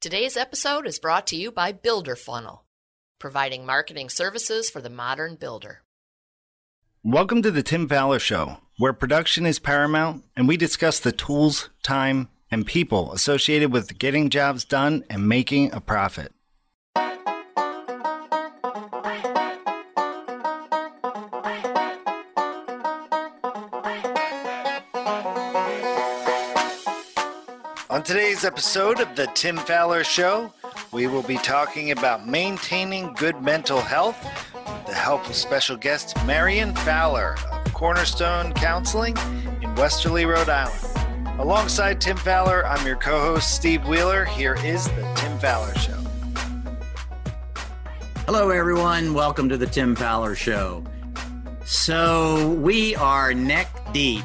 Today's episode is brought to you by Builder Funnel, providing marketing services for the modern builder. Welcome to the Tim Fowler Show, where production is paramount and we discuss the tools, time, and people associated with getting jobs done and making a profit. Today's episode of the Tim Fowler Show, we will be talking about maintaining good mental health with the help of special guest Marion Fowler of Cornerstone Counseling in Westerly, Rhode Island. Alongside Tim Fowler, I'm your co host, Steve Wheeler. Here is the Tim Fowler Show. Hello, everyone. Welcome to the Tim Fowler Show. So, we are neck deep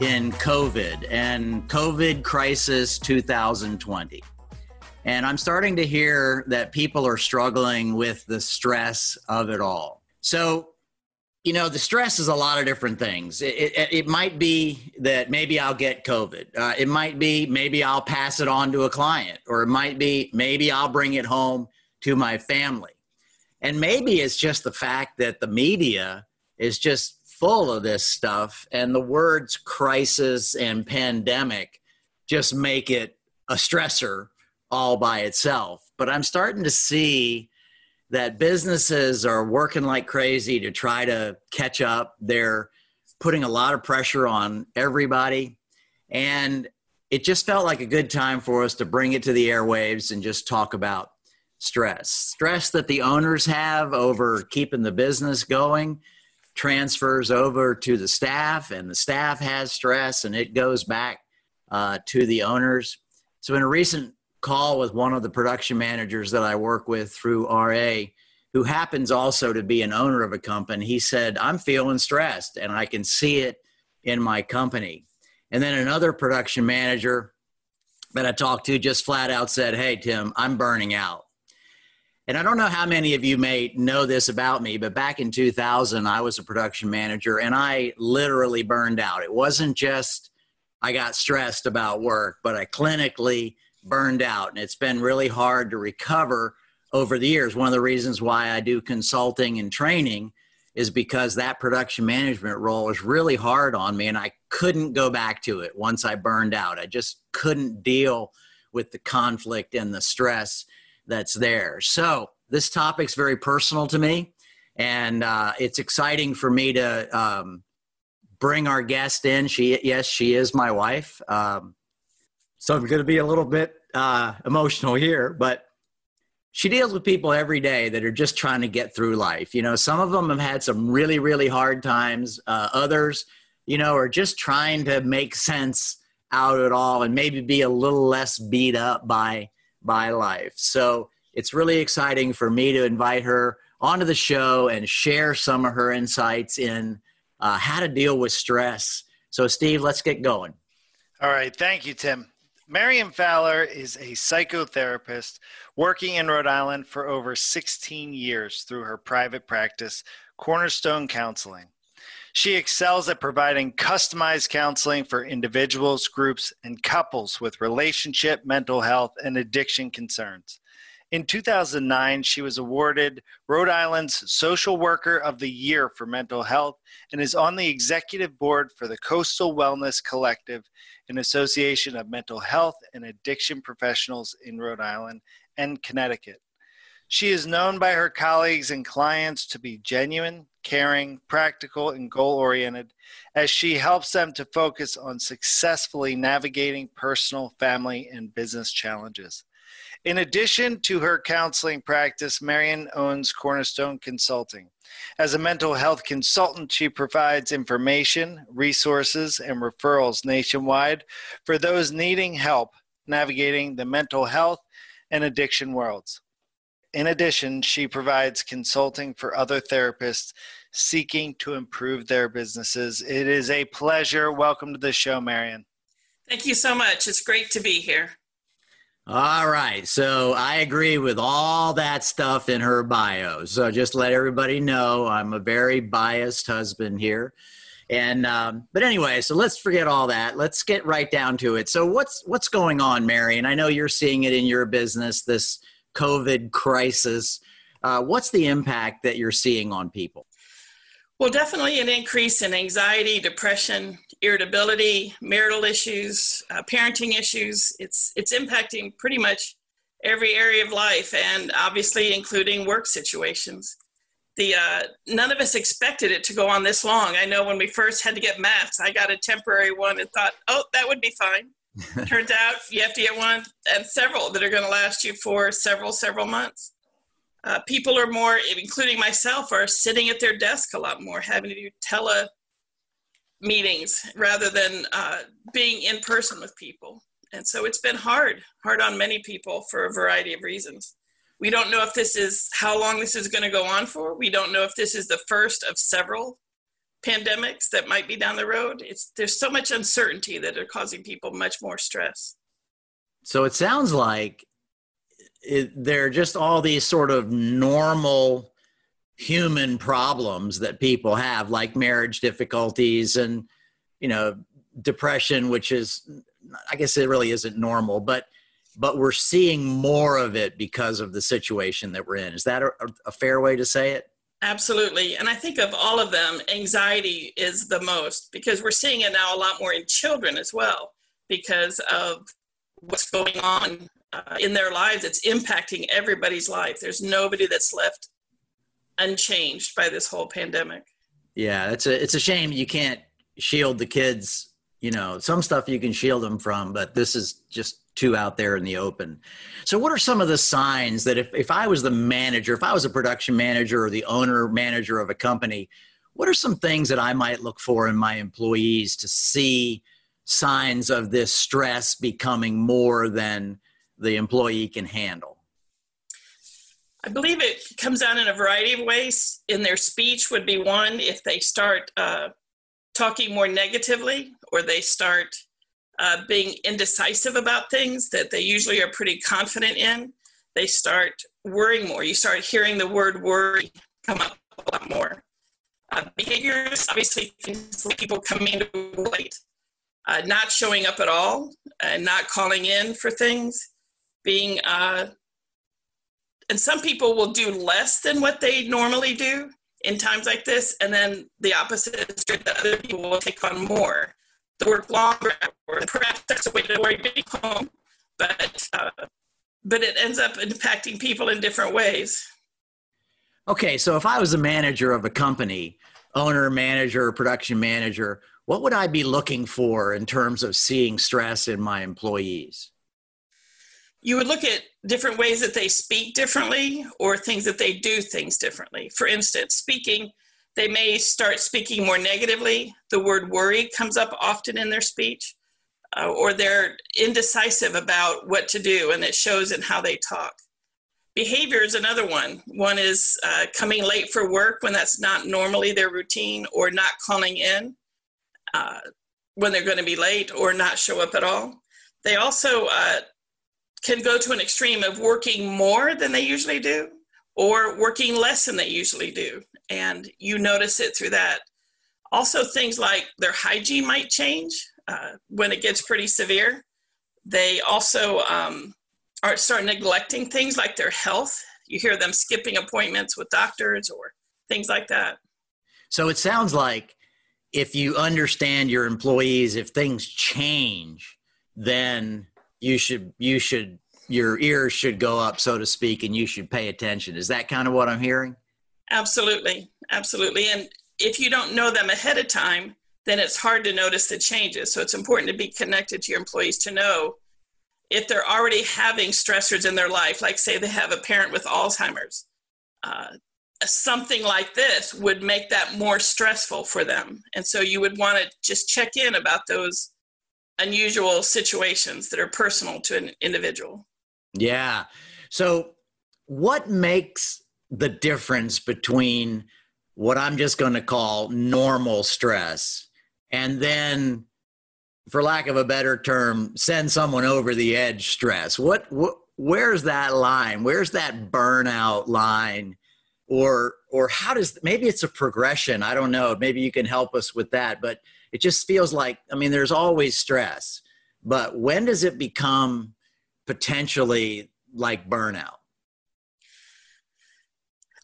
in COVID and COVID crisis 2020. And I'm starting to hear that people are struggling with the stress of it all. So, you know, the stress is a lot of different things. It, it, it might be that maybe I'll get COVID. Uh, it might be maybe I'll pass it on to a client, or it might be maybe I'll bring it home to my family. And maybe it's just the fact that the media is just full of this stuff, and the words crisis and pandemic just make it a stressor all by itself. But I'm starting to see that businesses are working like crazy to try to catch up. They're putting a lot of pressure on everybody. And it just felt like a good time for us to bring it to the airwaves and just talk about stress. Stress that the owners have over keeping the business going transfers over to the staff, and the staff has stress, and it goes back uh, to the owners. So, in a recent call with one of the production managers that I work with through RA, who happens also to be an owner of a company, he said, I'm feeling stressed and I can see it in my company. And then another production manager that I talked to just flat out said, Hey, Tim, I'm burning out. And I don't know how many of you may know this about me, but back in 2000, I was a production manager and I literally burned out. It wasn't just I got stressed about work, but I clinically burned out. And it's been really hard to recover over the years. One of the reasons why I do consulting and training is because that production management role was really hard on me and I couldn't go back to it once I burned out. I just couldn't deal with the conflict and the stress that's there. So this topic's very personal to me, and uh, it's exciting for me to um, bring our guest in. She, yes, she is my wife. Um, so I'm going to be a little bit uh, emotional here, but she deals with people every day that are just trying to get through life. You know, some of them have had some really, really hard times. Uh, others, you know, are just trying to make sense out of it all and maybe be a little less beat up by by life. So it's really exciting for me to invite her onto the show and share some of her insights in uh, how to deal with stress. So, Steve, let's get going. All right. Thank you, Tim. Marion Fowler is a psychotherapist working in Rhode Island for over 16 years through her private practice, Cornerstone Counseling. She excels at providing customized counseling for individuals, groups, and couples with relationship, mental health, and addiction concerns. In 2009, she was awarded Rhode Island's Social Worker of the Year for Mental Health and is on the executive board for the Coastal Wellness Collective, an association of mental health and addiction professionals in Rhode Island and Connecticut. She is known by her colleagues and clients to be genuine, caring, practical, and goal oriented as she helps them to focus on successfully navigating personal, family, and business challenges. In addition to her counseling practice, Marion owns Cornerstone Consulting. As a mental health consultant, she provides information, resources, and referrals nationwide for those needing help navigating the mental health and addiction worlds. In addition, she provides consulting for other therapists seeking to improve their businesses. It is a pleasure. Welcome to the show, Marion. Thank you so much. It's great to be here. All right. So I agree with all that stuff in her bio. So just let everybody know I'm a very biased husband here. And um, but anyway, so let's forget all that. Let's get right down to it. So what's what's going on, Mary? And I know you're seeing it in your business, this COVID crisis. Uh, what's the impact that you're seeing on people? Well, definitely an increase in anxiety, depression, irritability, marital issues, uh, parenting issues. It's it's impacting pretty much every area of life, and obviously including work situations. The uh, none of us expected it to go on this long. I know when we first had to get masks, I got a temporary one and thought, oh, that would be fine. Turns out you have to get one and several that are going to last you for several several months uh, people are more, including myself, are sitting at their desk a lot more, having to do tele meetings rather than uh, being in person with people. And so it's been hard, hard on many people for a variety of reasons. We don't know if this is how long this is going to go on for. We don't know if this is the first of several pandemics that might be down the road. It's there's so much uncertainty that are causing people much more stress. So it sounds like it, they're just all these sort of normal human problems that people have like marriage difficulties and you know depression which is i guess it really isn't normal but but we're seeing more of it because of the situation that we're in is that a, a fair way to say it absolutely and i think of all of them anxiety is the most because we're seeing it now a lot more in children as well because of what's going on uh, in their lives. It's impacting everybody's life. There's nobody that's left unchanged by this whole pandemic. Yeah, it's a it's a shame you can't shield the kids. You know, some stuff you can shield them from, but this is just too out there in the open. So, what are some of the signs that if, if I was the manager, if I was a production manager or the owner manager of a company, what are some things that I might look for in my employees to see signs of this stress becoming more than the employee can handle? I believe it comes out in a variety of ways. In their speech would be one if they start uh, talking more negatively or they start uh, being indecisive about things that they usually are pretty confident in. They start worrying more. You start hearing the word worry come up a lot more. Uh, behaviors, obviously, things like people coming to late, uh, not showing up at all, and not calling in for things being uh, and some people will do less than what they normally do in times like this and then the opposite is that other people will take on more to work longer or perhaps that's a way to worry being home but uh, but it ends up impacting people in different ways okay so if i was a manager of a company owner manager production manager what would i be looking for in terms of seeing stress in my employees you would look at different ways that they speak differently or things that they do things differently. For instance, speaking, they may start speaking more negatively. The word worry comes up often in their speech, uh, or they're indecisive about what to do, and it shows in how they talk. Behavior is another one. One is uh, coming late for work when that's not normally their routine, or not calling in uh, when they're going to be late, or not show up at all. They also uh, can go to an extreme of working more than they usually do or working less than they usually do. And you notice it through that. Also, things like their hygiene might change uh, when it gets pretty severe. They also um, are start neglecting things like their health. You hear them skipping appointments with doctors or things like that. So it sounds like if you understand your employees, if things change, then you should you should your ears should go up so to speak and you should pay attention. Is that kind of what i'm hearing? Absolutely. Absolutely. And if you don't know them ahead of time then it's hard to notice the changes. So it's important to be connected to your employees to know if they're already having stressors in their life like say they have a parent with alzheimer's uh, something like this would make that more stressful for them. And so you would want to just check in about those unusual situations that are personal to an individual. Yeah. So, what makes the difference between what I'm just going to call normal stress and then, for lack of a better term, send someone over the edge stress? What, what where's that line? Where's that burnout line or or how does maybe it's a progression i don't know maybe you can help us with that but it just feels like i mean there's always stress but when does it become potentially like burnout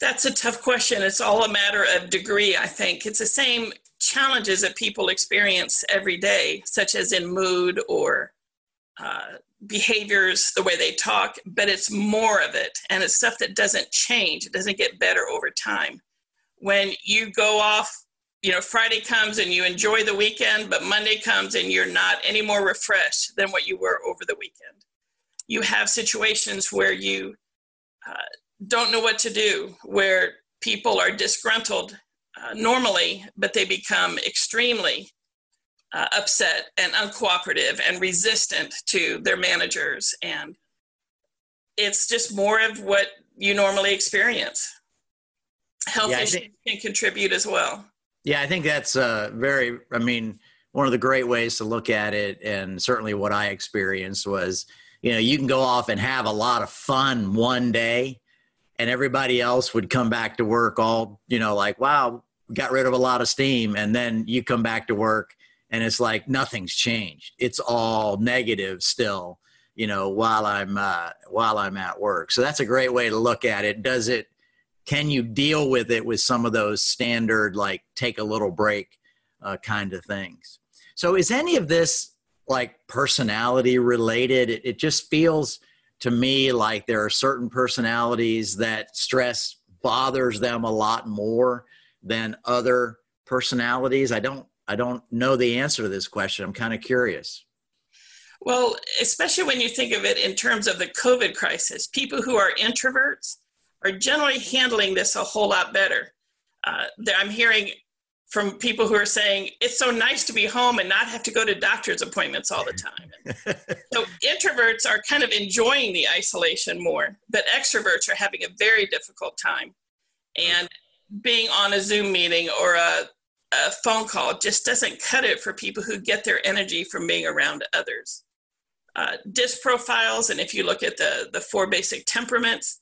that's a tough question it's all a matter of degree i think it's the same challenges that people experience every day such as in mood or uh, behaviors, the way they talk, but it's more of it. And it's stuff that doesn't change, it doesn't get better over time. When you go off, you know, Friday comes and you enjoy the weekend, but Monday comes and you're not any more refreshed than what you were over the weekend. You have situations where you uh, don't know what to do, where people are disgruntled uh, normally, but they become extremely uh, upset and uncooperative and resistant to their managers. And it's just more of what you normally experience. Health yeah, issues think, can contribute as well. Yeah, I think that's uh, very, I mean, one of the great ways to look at it, and certainly what I experienced was, you know, you can go off and have a lot of fun one day, and everybody else would come back to work all, you know, like, wow, got rid of a lot of steam. And then you come back to work and it's like nothing's changed. It's all negative still you know while i'm uh, while i'm at work. So that's a great way to look at it. Does it can you deal with it with some of those standard like take a little break uh, kind of things? So is any of this like personality related it, it just feels to me like there are certain personalities that stress bothers them a lot more than other personalities i don't I don't know the answer to this question. I'm kind of curious. Well, especially when you think of it in terms of the COVID crisis, people who are introverts are generally handling this a whole lot better. Uh, I'm hearing from people who are saying it's so nice to be home and not have to go to doctor's appointments all the time. so introverts are kind of enjoying the isolation more, but extroverts are having a very difficult time. And being on a Zoom meeting or a a phone call just doesn't cut it for people who get their energy from being around others. Uh, DISC profiles, and if you look at the, the four basic temperaments,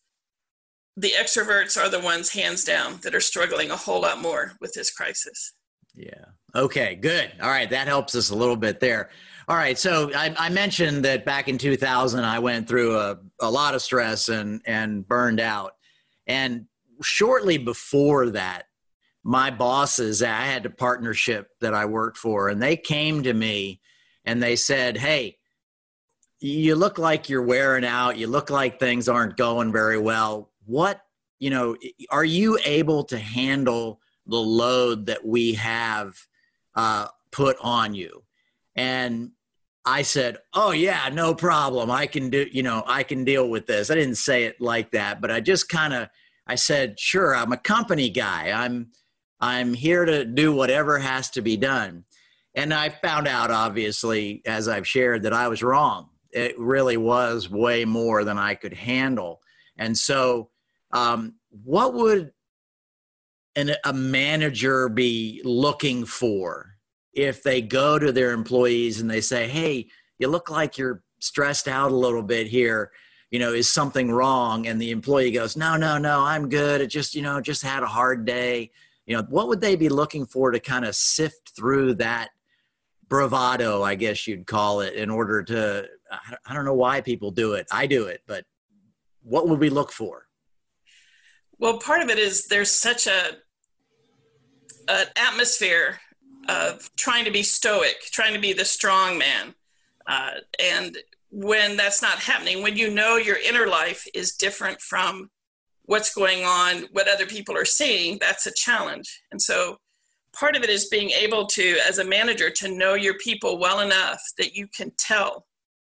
the extroverts are the ones hands down that are struggling a whole lot more with this crisis. Yeah. Okay, good. All right, that helps us a little bit there. All right, so I, I mentioned that back in 2000, I went through a, a lot of stress and, and burned out. And shortly before that, my bosses, I had a partnership that I worked for, and they came to me and they said, Hey, you look like you're wearing out. You look like things aren't going very well. What, you know, are you able to handle the load that we have uh, put on you? And I said, "Oh yeah, no problem. I can do, you know, I can deal with this." I didn't say it like that, but I just kind of I said, "Sure, I'm a company guy. I'm I'm here to do whatever has to be done. And I found out, obviously, as I've shared, that I was wrong. It really was way more than I could handle. And so, um, what would an, a manager be looking for if they go to their employees and they say, hey, you look like you're stressed out a little bit here? you know, is something wrong? And the employee goes, no, no, no, I'm good. It just, you know, just had a hard day you know what would they be looking for to kind of sift through that bravado i guess you'd call it in order to i don't know why people do it i do it but what would we look for well part of it is there's such a an atmosphere of trying to be stoic trying to be the strong man. Uh, and when that's not happening when you know your inner life is different from what's going on, what other people are seeing, that's a challenge. And so part of it is being able to, as a manager, to know your people well enough that you can tell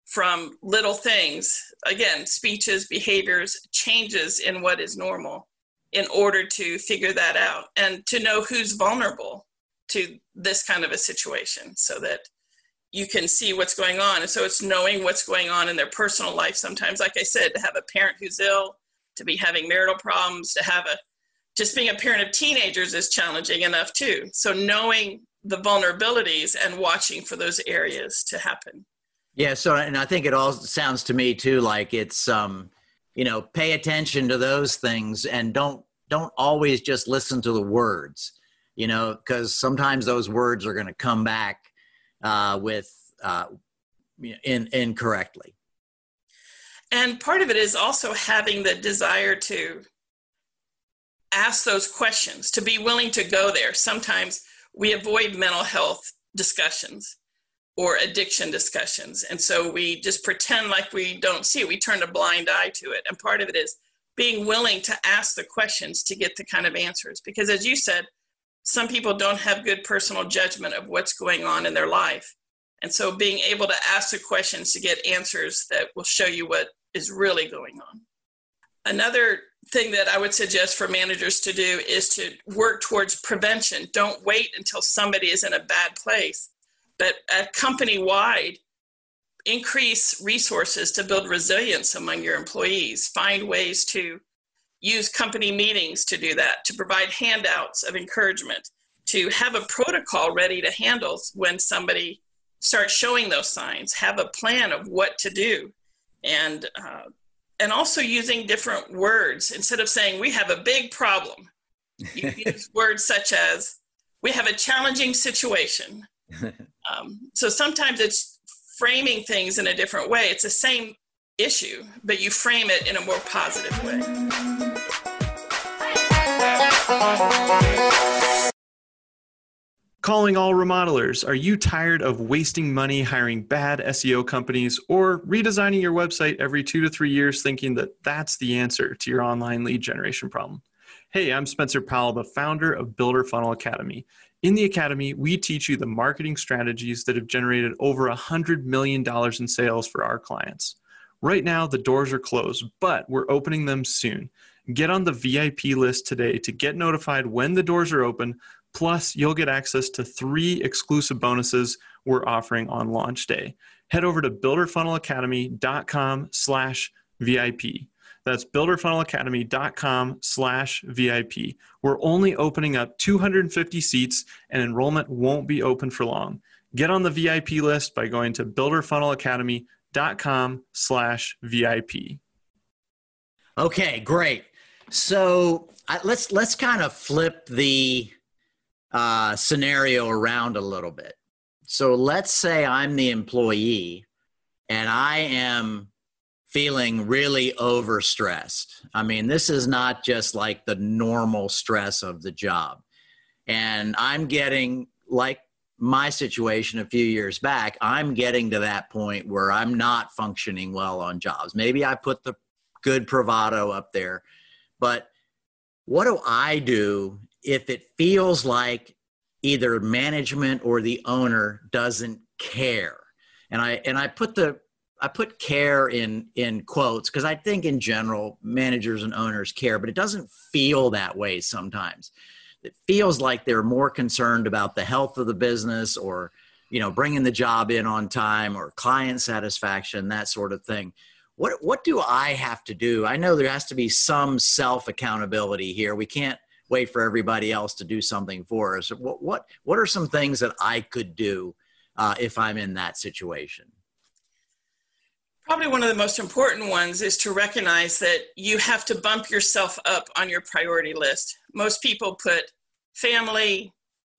from little things, again, speeches, behaviors, changes in what is normal in order to figure that out and to know who's vulnerable to this kind of a situation so that you can see what's going on. And so it's knowing what's going on in their personal life. Sometimes, like I said, to have a parent who's ill, to be having marital problems, to have a just being a parent of teenagers is challenging enough too. So knowing the vulnerabilities and watching for those areas to happen. Yeah, so and I think it all sounds to me too like it's um you know, pay attention to those things and don't don't always just listen to the words, you know, because sometimes those words are going to come back uh, with uh, in, incorrectly. And part of it is also having the desire to ask those questions, to be willing to go there. Sometimes we avoid mental health discussions or addiction discussions. And so we just pretend like we don't see it. We turn a blind eye to it. And part of it is being willing to ask the questions to get the kind of answers. Because as you said, some people don't have good personal judgment of what's going on in their life. And so being able to ask the questions to get answers that will show you what is really going on. Another thing that I would suggest for managers to do is to work towards prevention. Don't wait until somebody is in a bad place, but at company wide, increase resources to build resilience among your employees. Find ways to use company meetings to do that, to provide handouts of encouragement, to have a protocol ready to handle when somebody starts showing those signs, have a plan of what to do. And uh, and also using different words instead of saying we have a big problem you use words such as we have a challenging situation um, so sometimes it's framing things in a different way it's the same issue but you frame it in a more positive way Calling all remodelers. Are you tired of wasting money hiring bad SEO companies or redesigning your website every two to three years thinking that that's the answer to your online lead generation problem? Hey, I'm Spencer Powell, the founder of Builder Funnel Academy. In the Academy, we teach you the marketing strategies that have generated over $100 million in sales for our clients. Right now, the doors are closed, but we're opening them soon. Get on the VIP list today to get notified when the doors are open Plus, you'll get access to three exclusive bonuses we're offering on launch day. Head over to builderfunnelacademy.com slash VIP. That's builderfunnelacademy.com slash VIP. We're only opening up 250 seats and enrollment won't be open for long. Get on the VIP list by going to builderfunnelacademy.com slash VIP. Okay, great. So I, let's let's kind of flip the uh, scenario around a little bit. So let's say I'm the employee and I am feeling really overstressed. I mean, this is not just like the normal stress of the job. And I'm getting, like my situation a few years back, I'm getting to that point where I'm not functioning well on jobs. Maybe I put the good bravado up there, but what do I do if it feels like either management or the owner doesn't care and i and i put the i put care in in quotes because i think in general managers and owners care but it doesn't feel that way sometimes it feels like they're more concerned about the health of the business or you know bringing the job in on time or client satisfaction that sort of thing what what do i have to do i know there has to be some self accountability here we can't wait for everybody else to do something for us. What what what are some things that I could do uh, if I'm in that situation? Probably one of the most important ones is to recognize that you have to bump yourself up on your priority list. Most people put family,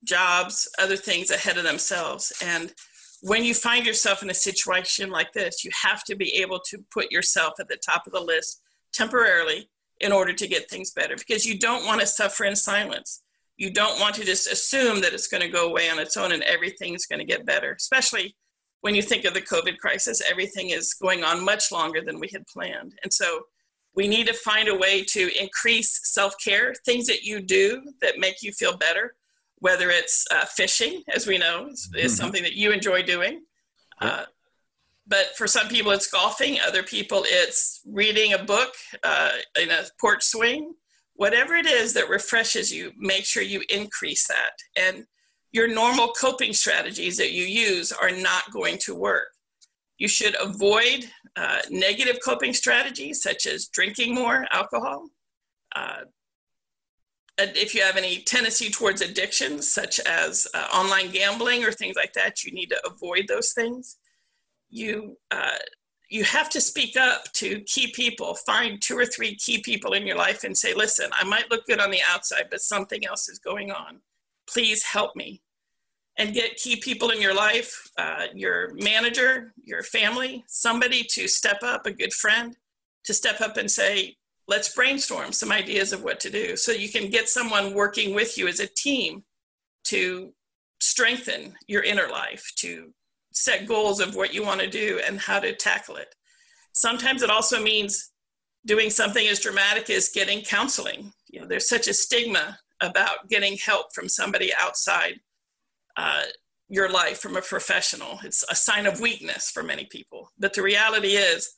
jobs, other things ahead of themselves. And when you find yourself in a situation like this, you have to be able to put yourself at the top of the list temporarily in order to get things better because you don't want to suffer in silence. You don't want to just assume that it's going to go away on its own and everything's going to get better, especially when you think of the COVID crisis. Everything is going on much longer than we had planned. And so we need to find a way to increase self care, things that you do that make you feel better, whether it's uh, fishing, as we know, is, is mm-hmm. something that you enjoy doing. Uh, but for some people it's golfing other people it's reading a book uh, in a porch swing whatever it is that refreshes you make sure you increase that and your normal coping strategies that you use are not going to work you should avoid uh, negative coping strategies such as drinking more alcohol uh, if you have any tendency towards addictions such as uh, online gambling or things like that you need to avoid those things you uh, you have to speak up to key people. Find two or three key people in your life and say, listen, I might look good on the outside, but something else is going on. Please help me. And get key people in your life, uh, your manager, your family, somebody to step up, a good friend, to step up and say, let's brainstorm some ideas of what to do. So you can get someone working with you as a team to strengthen your inner life, to set goals of what you want to do and how to tackle it. Sometimes it also means doing something as dramatic as getting counseling. You know, there's such a stigma about getting help from somebody outside uh, your life from a professional. It's a sign of weakness for many people. But the reality is,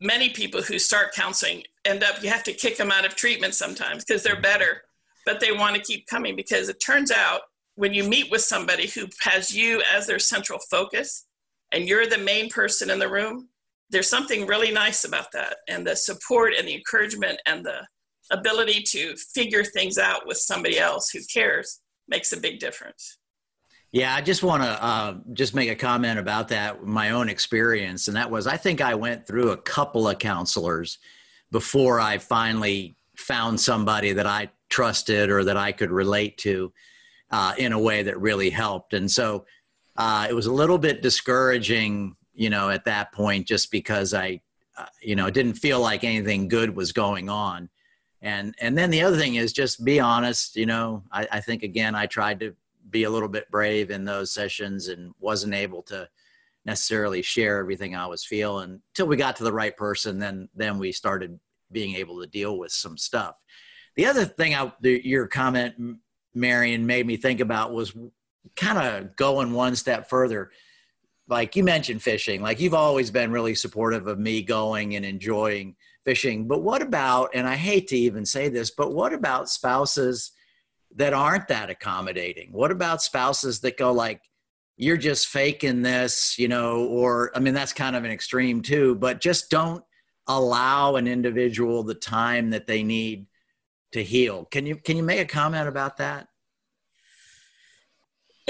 many people who start counseling end up, you have to kick them out of treatment sometimes because they're better, but they want to keep coming because it turns out when you meet with somebody who has you as their central focus and you're the main person in the room, there's something really nice about that. And the support and the encouragement and the ability to figure things out with somebody else who cares makes a big difference. Yeah, I just want to uh, just make a comment about that, my own experience. And that was, I think I went through a couple of counselors before I finally found somebody that I trusted or that I could relate to uh, in a way that really helped. And so uh, it was a little bit discouraging, you know, at that point, just because I, uh, you know, didn't feel like anything good was going on. And and then the other thing is just be honest. You know, I, I think again I tried to be a little bit brave in those sessions and wasn't able to necessarily share everything I was feeling until we got to the right person. Then then we started being able to deal with some stuff. The other thing I the, your comment Marion made me think about was kind of going one step further. Like you mentioned fishing, like you've always been really supportive of me going and enjoying fishing. But what about, and I hate to even say this, but what about spouses that aren't that accommodating? What about spouses that go like, you're just faking this, you know, or I mean, that's kind of an extreme too, but just don't allow an individual the time that they need to heal. Can you can you make a comment about that?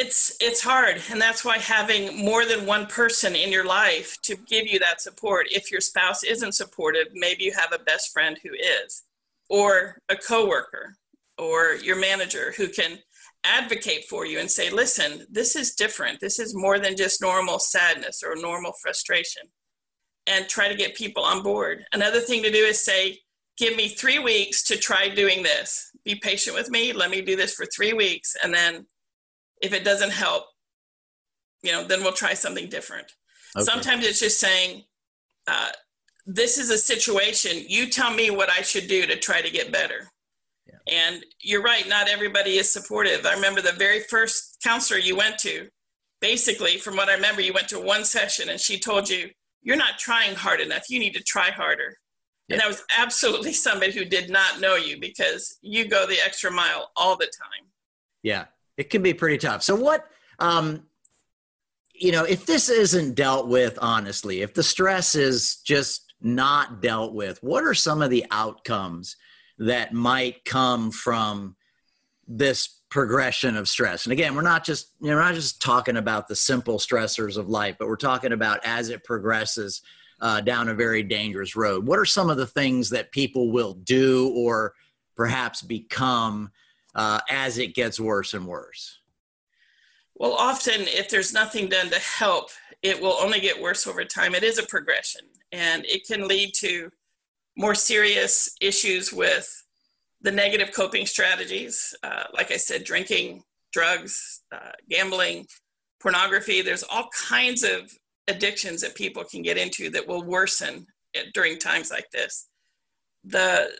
It's it's hard, and that's why having more than one person in your life to give you that support. If your spouse isn't supportive, maybe you have a best friend who is, or a coworker, or your manager who can advocate for you and say, "Listen, this is different. This is more than just normal sadness or normal frustration," and try to get people on board. Another thing to do is say, give me three weeks to try doing this. Be patient with me. Let me do this for three weeks. And then if it doesn't help, you know, then we'll try something different. Okay. Sometimes it's just saying, uh, this is a situation. You tell me what I should do to try to get better. Yeah. And you're right, not everybody is supportive. I remember the very first counselor you went to, basically, from what I remember, you went to one session and she told you, You're not trying hard enough. You need to try harder. Yeah. And that was absolutely somebody who did not know you because you go the extra mile all the time. Yeah, it can be pretty tough. So, what, um, you know, if this isn't dealt with honestly, if the stress is just not dealt with, what are some of the outcomes that might come from this progression of stress? And again, we're not just, you know, we're not just talking about the simple stressors of life, but we're talking about as it progresses uh, down a very dangerous road. What are some of the things that people will do or perhaps become uh, as it gets worse and worse? Well, often, if there's nothing done to help, it will only get worse over time. It is a progression, and it can lead to more serious issues with the negative coping strategies. Uh, like I said, drinking, drugs, uh, gambling, pornography. There's all kinds of addictions that people can get into that will worsen during times like this. The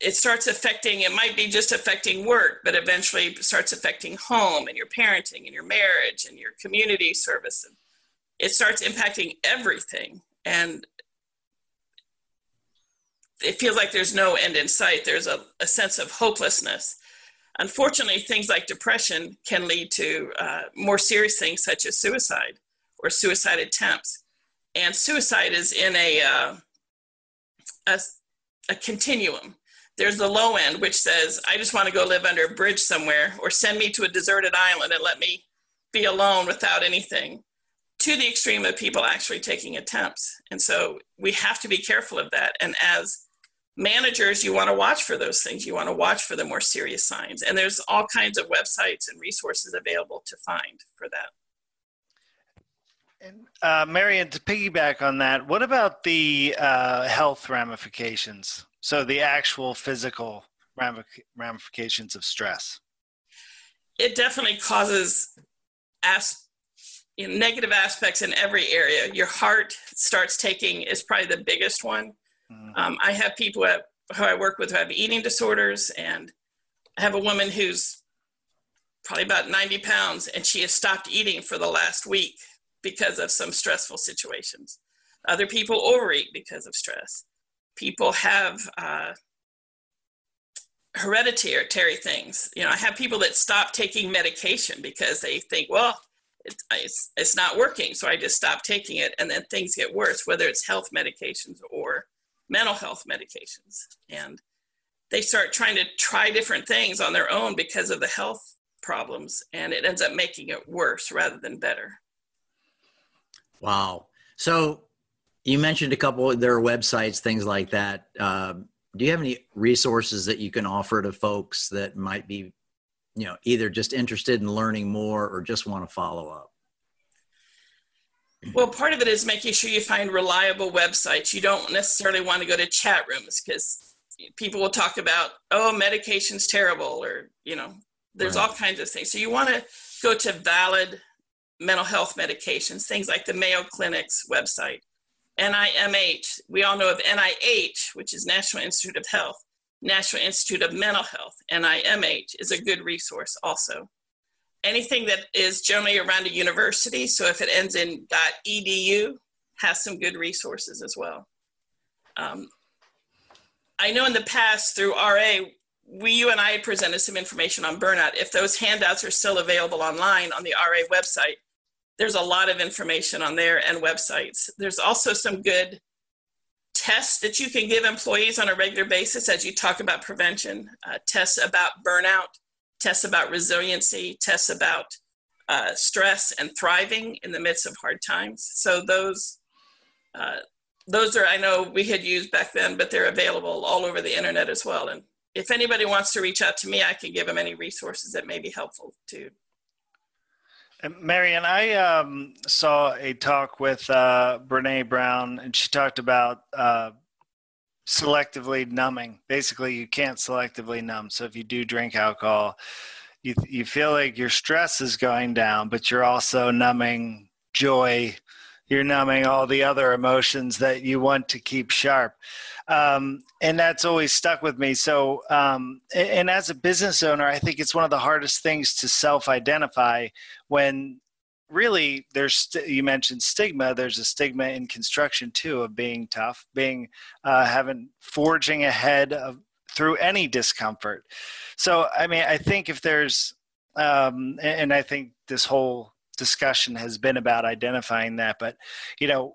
it starts affecting it might be just affecting work but eventually starts affecting home and your parenting and your marriage and your community service it starts impacting everything and it feels like there's no end in sight there's a, a sense of hopelessness unfortunately things like depression can lead to uh, more serious things such as suicide or suicide attempts. And suicide is in a, uh, a, a continuum. There's the low end, which says, I just want to go live under a bridge somewhere, or send me to a deserted island and let me be alone without anything. to the extreme of people actually taking attempts. And so we have to be careful of that. And as managers, you want to watch for those things. You want to watch for the more serious signs. And there's all kinds of websites and resources available to find for that. And, uh, Marion, to piggyback on that, what about the uh, health ramifications? So the actual physical ramifications of stress. It definitely causes as, you know, negative aspects in every area. Your heart starts taking is probably the biggest one. Mm-hmm. Um, I have people at, who I work with who have eating disorders, and I have a woman who's probably about 90 pounds, and she has stopped eating for the last week because of some stressful situations. Other people overeat because of stress. People have uh, hereditary things. You know, I have people that stop taking medication because they think, well, it's, it's, it's not working, so I just stop taking it, and then things get worse, whether it's health medications or mental health medications. And they start trying to try different things on their own because of the health problems, and it ends up making it worse rather than better. Wow. So you mentioned a couple of their websites, things like that. Uh, do you have any resources that you can offer to folks that might be, you know, either just interested in learning more or just want to follow up? Well, part of it is making sure you find reliable websites. You don't necessarily want to go to chat rooms because people will talk about, oh, medication's terrible, or, you know, there's right. all kinds of things. So you want to go to valid mental health medications, things like the Mayo Clinic's website, NIMH. We all know of NIH, which is National Institute of Health. National Institute of Mental Health, NIMH, is a good resource also. Anything that is generally around a university, so if it ends in .edu, has some good resources as well. Um, I know in the past through RA, we, you and I presented some information on burnout. If those handouts are still available online on the RA website, there's a lot of information on there and websites. There's also some good tests that you can give employees on a regular basis as you talk about prevention, uh, tests about burnout, tests about resiliency, tests about uh, stress and thriving in the midst of hard times. So those uh, those are I know we had used back then, but they're available all over the internet as well. And if anybody wants to reach out to me, I can give them any resources that may be helpful too. Marion, I um, saw a talk with uh, Brene Brown, and she talked about uh, selectively numbing. Basically, you can't selectively numb. So if you do drink alcohol, you you feel like your stress is going down, but you're also numbing joy. You're numbing all the other emotions that you want to keep sharp. Um, and that's always stuck with me. So, um, and, as a business owner, I think it's one of the hardest things to self-identify when really there's you mentioned stigma there's a stigma in construction too of being tough being uh, having forging ahead of through any discomfort so i mean i think if there's um, and i think this whole discussion has been about identifying that but you know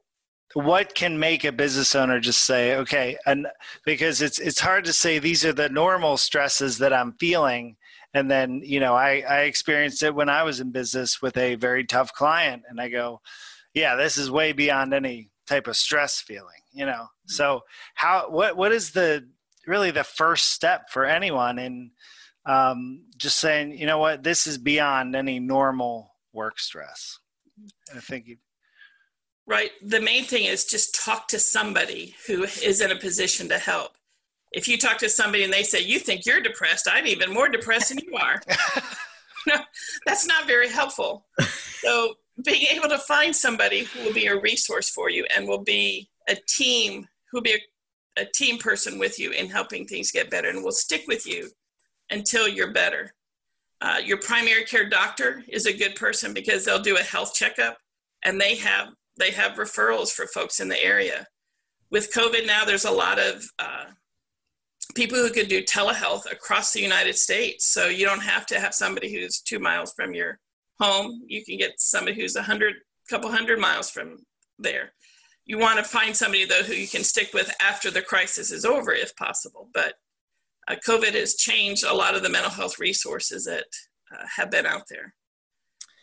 what can make a business owner just say okay and because it's it's hard to say these are the normal stresses that i'm feeling and then you know I, I experienced it when i was in business with a very tough client and i go yeah this is way beyond any type of stress feeling you know? So how what what is the really the first step for anyone in um, just saying you know what? This is beyond any normal work stress i think you Right. The main thing is just talk to somebody who is in a position to help. If you talk to somebody and they say, You think you're depressed, I'm even more depressed than you are. no, that's not very helpful. So, being able to find somebody who will be a resource for you and will be a team, who will be a, a team person with you in helping things get better and will stick with you until you're better. Uh, your primary care doctor is a good person because they'll do a health checkup and they have they have referrals for folks in the area. With COVID now, there's a lot of uh, people who can do telehealth across the United States. So you don't have to have somebody who's two miles from your home. You can get somebody who's a hundred, couple hundred miles from there. You want to find somebody though who you can stick with after the crisis is over, if possible. But uh, COVID has changed a lot of the mental health resources that uh, have been out there.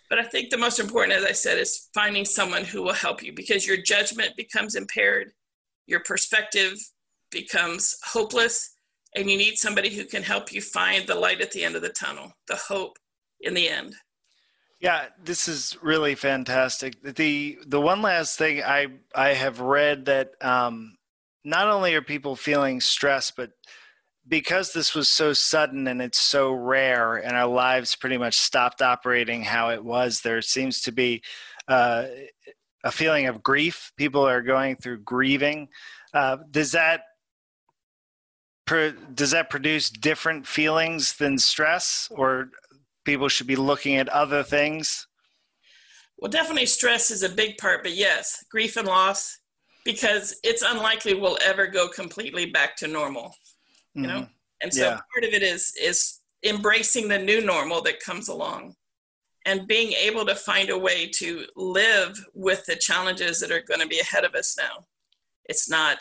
But I think the most important, as I said, is finding someone who will help you because your judgment becomes impaired, your perspective becomes hopeless, and you need somebody who can help you find the light at the end of the tunnel, the hope in the end. Yeah, this is really fantastic. The the one last thing I I have read that um, not only are people feeling stress, but because this was so sudden and it's so rare, and our lives pretty much stopped operating how it was, there seems to be uh, a feeling of grief. People are going through grieving. Uh, does that does that produce different feelings than stress, or people should be looking at other things? Well, definitely stress is a big part, but yes, grief and loss, because it's unlikely we'll ever go completely back to normal. You know, mm-hmm. and so yeah. part of it is is embracing the new normal that comes along and being able to find a way to live with the challenges that are going to be ahead of us now. It's not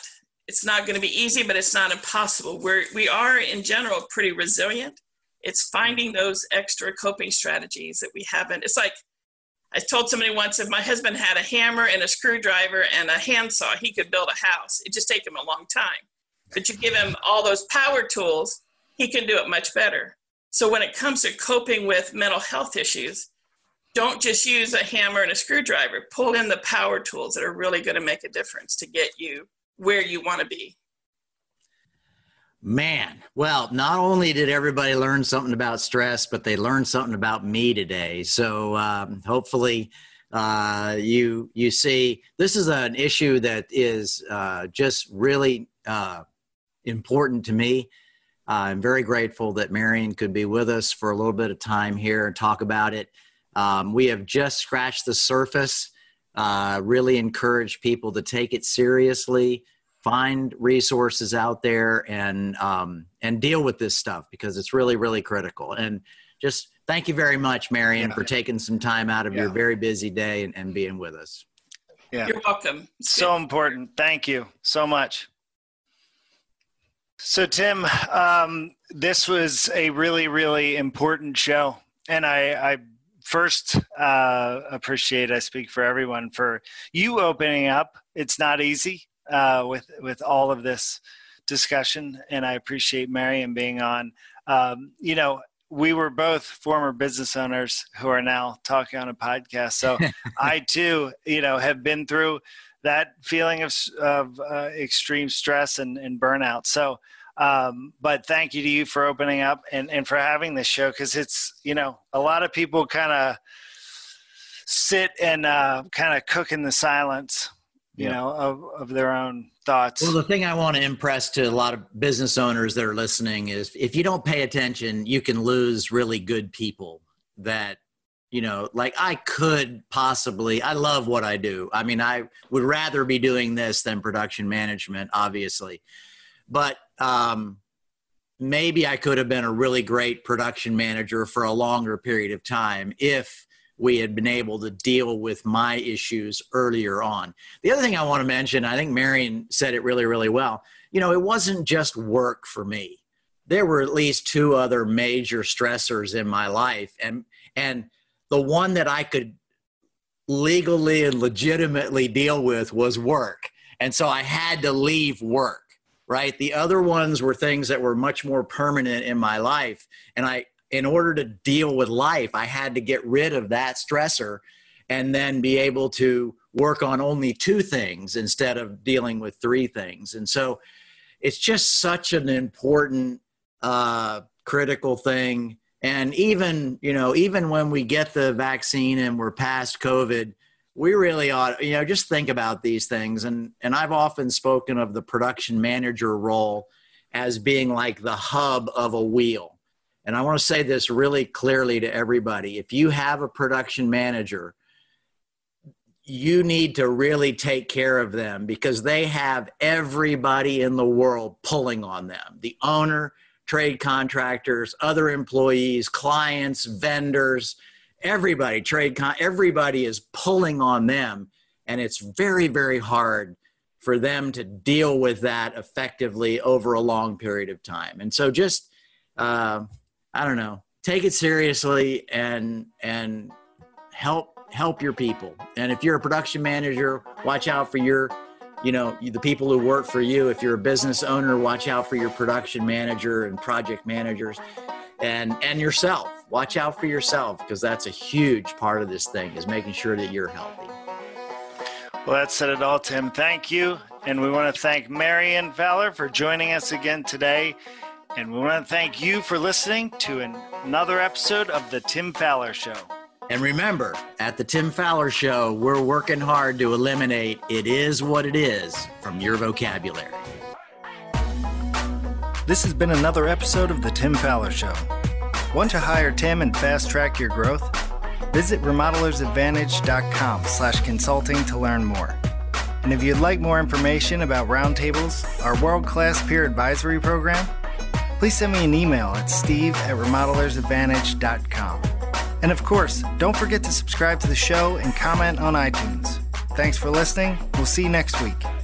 it's not going to be easy, but it's not impossible. We're we are in general pretty resilient it's finding those extra coping strategies that we haven't. It's like I told somebody once if my husband had a hammer and a screwdriver and a handsaw, he could build a house. It just take him a long time. But you give him all those power tools, he can do it much better. So when it comes to coping with mental health issues, don't just use a hammer and a screwdriver. Pull in the power tools that are really going to make a difference to get you where you want to be. Man, well, not only did everybody learn something about stress, but they learned something about me today. So um, hopefully, uh, you you see this is an issue that is uh, just really uh, important to me. I'm very grateful that Marion could be with us for a little bit of time here and talk about it. Um, we have just scratched the surface. Uh, really encourage people to take it seriously find resources out there and um, and deal with this stuff because it's really really critical and just thank you very much marion yeah. for taking some time out of yeah. your very busy day and, and, being with us yeah you're welcome so important thank you so much so tim um, this was a really really important show and i i first uh, appreciate i speak for everyone for you opening up it's not easy uh, with with all of this discussion, and I appreciate Marion being on. Um, you know, we were both former business owners who are now talking on a podcast, so I too, you know, have been through that feeling of of uh, extreme stress and, and burnout. So. Um, but thank you to you for opening up and, and for having this show because it's you know a lot of people kind of sit and uh, kind of cook in the silence you yeah. know, of, of their own thoughts. Well, the thing I want to impress to a lot of business owners that are listening is if you don't pay attention, you can lose really good people that, you know, like I could possibly, I love what I do. I mean, I would rather be doing this than production management, obviously. But, um, maybe I could have been a really great production manager for a longer period of time if we had been able to deal with my issues earlier on. The other thing I want to mention, I think Marion said it really, really well. You know, it wasn't just work for me. There were at least two other major stressors in my life, and and the one that I could legally and legitimately deal with was work, and so I had to leave work. Right. The other ones were things that were much more permanent in my life, and I in order to deal with life, I had to get rid of that stressor and then be able to work on only two things instead of dealing with three things. And so it's just such an important, uh, critical thing. And even, you know, even when we get the vaccine and we're past COVID, we really ought, you know, just think about these things. And, and I've often spoken of the production manager role as being like the hub of a wheel and I want to say this really clearly to everybody. If you have a production manager, you need to really take care of them because they have everybody in the world pulling on them the owner, trade contractors, other employees, clients, vendors, everybody, trade con- everybody is pulling on them. And it's very, very hard for them to deal with that effectively over a long period of time. And so just, uh, I don't know, take it seriously and and help help your people. And if you're a production manager, watch out for your you know the people who work for you if you're a business owner watch out for your production manager and project managers and and yourself. Watch out for yourself because that's a huge part of this thing is making sure that you're healthy. Well that said it all tim. Thank you. And we want to thank marion fowler for joining us again today. And we want to thank you for listening to another episode of the tim fowler show and remember, at the Tim Fowler Show, we're working hard to eliminate it is what it is from your vocabulary. This has been another episode of the Tim Fowler Show. Want to hire Tim and fast track your growth? Visit remodelersadvantage.com slash consulting to learn more. And if you'd like more information about Roundtables, our world-class peer advisory program, please send me an email at steve at remodelersadvantage.com. And of course, don't forget to subscribe to the show and comment on iTunes. Thanks for listening. We'll see you next week.